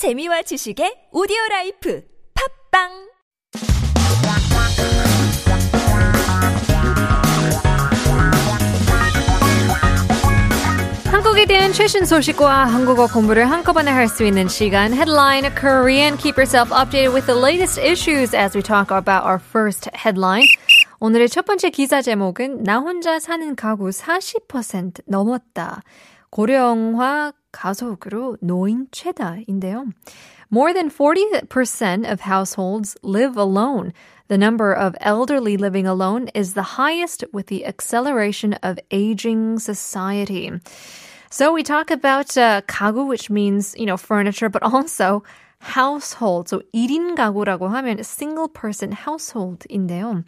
재미와 지식의 오디오 라이프 팟빵 한국에 대한 최신 소식과 한국어 공부를 한꺼번에 할 수 있는 시간 Headline Korean. Keep yourself updated with the latest issues as we talk about our first headline. 오늘의 첫 번째 기사 제목은 나 혼자 사는 가구 40% 넘었다. 고령화 가속으로 노인 최다인데요. More than 40% of households live alone. The number of elderly living alone is the highest with the acceleration of aging society. So we talk about uh, 가구, which means, you know, furniture, but also household. So 1인 가구라고 하면 single person household인데요.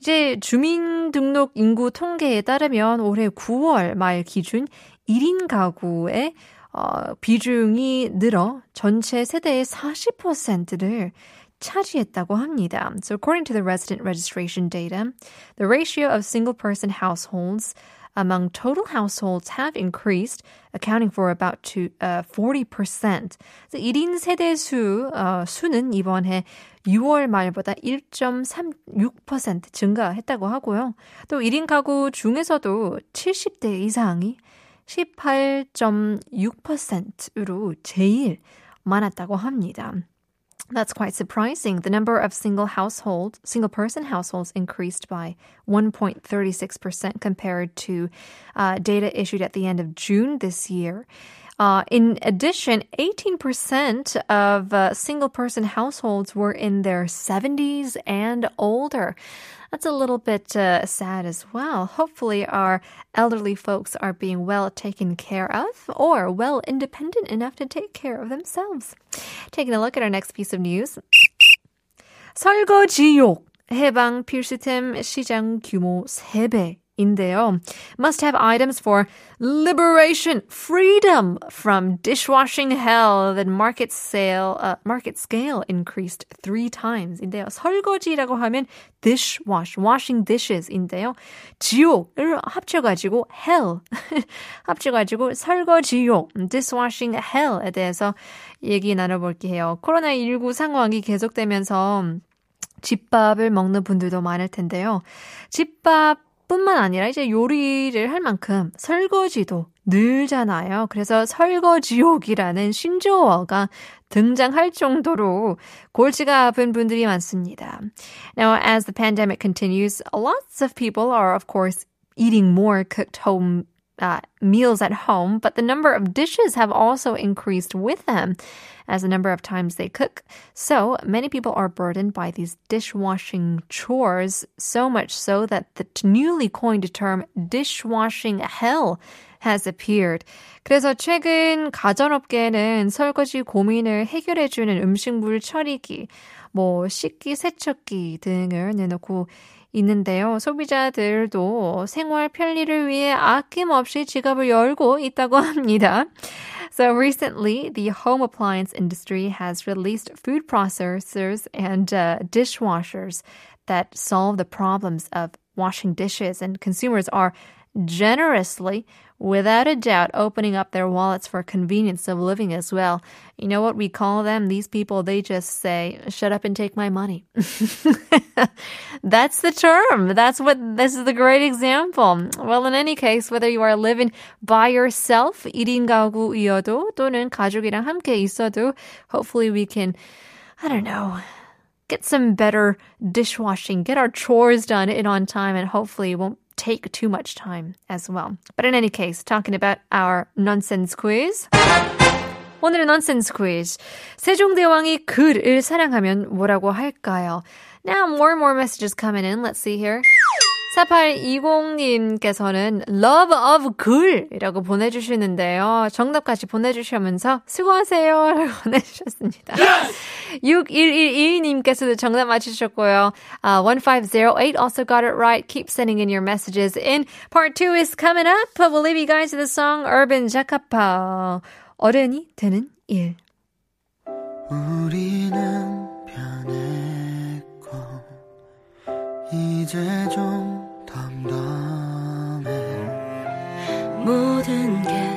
이제 주민등록 인구 통계에 따르면 올해 9월 말 기준 1인 가구의 어, 비중이 늘어 전체 세대의 40%를 차지했다고 합니다. So according to the resident registration data, the ratio of single person households among total households have increased, accounting for about to, uh, 40%. 1인 세대 수, 어, 수는 이번 해 6월 말보다 1.36% 증가했다고 하고요. 또 1인 가구 중에서도 70대 이상이 18.6%로 제일 많았다고 합니다. That's quite surprising. The number of single household, single person households increased by 1.36% compared to uh, data issued at the end of June this year. Uh, in addition, 18% of uh, single person households were in their 70s and older. That's a little bit uh, sad as well. Hopefully, our elderly folks are being well taken care of or well independent enough to take care of themselves. Taking a look at our next piece of news. 설거지욕 해방 필수템 시장 규모 3배 인데요. Must have items for liberation, freedom from dishwashing hell. The market sale, uh, market scale increased three times. 인데요. 설거지라고 하면 dishwash, washing dishes 인데요. 지옥을 합쳐가지고 hell 합쳐가지고 설거지욕, dishwashing hell에 대해서 얘기 나눠볼게요. 코로나19 상황이 계속되면서 집밥을 먹는 분들도 많을 텐데요. 집밥 뿐만 아니라 이제 요리를 할 만큼 설거지도 늘잖아요. 그래서 설거지욕이라는 신조어가 등장할 정도로 골치가 아픈 분들이 많습니다. Now, as the pandemic continues, lots of people are, of course, eating more cooked home uh, meals at home, but the number of dishes have also increased with them as the number of times they cook. So many people are burdened by these dishwashing chores, so much so that the newly coined term dishwashing hell has appeared. 그래서 최근 가전업계는 설거지 고민을 해결해주는 음식물 처리기, 뭐 씻기, 세척기 등을 내놓고 있는데요. 소비자들도 생활 편리를 위해 아낌없이 지갑을 열고 있다고 합니다. So recently, the home appliance industry has released food processors and uh, dishwashers that solve the problems of washing dishes, and consumers are generously without a doubt opening up their wallets for convenience of living as well. You know what we call them? These people, they just say, shut up and take my money. That's the term. That's what, this is the great example. Well, in any case, whether you are living by yourself, 1인 가구이어도 또는 가족이랑 함께 있어도, hopefully we can, I don't know, get some better dishwashing, get our chores done in on time, and hopefully it won't take too much time as well. But in any case, talking about our nonsense quiz. 오늘의 nonsense quiz. 세종대왕이 글을 사랑하면 뭐라고 할까요? Now more and more messages coming in. Let's see here. 4820님께서는 love of girl이라고 보내주시는데요. 정답까지 보내주시면서 수고하세요. 라고 보내주셨습니다. Yes! 6112님께서도 정답 맞히셨고요. Uh, 1508 also got it right. Keep sending in your messages. In part 2 is coming up. We'll leave you guys to the song Urban Jakarta. 어른이 되는 일. 우리는 변했고 이제 좀 담담해. 모든 게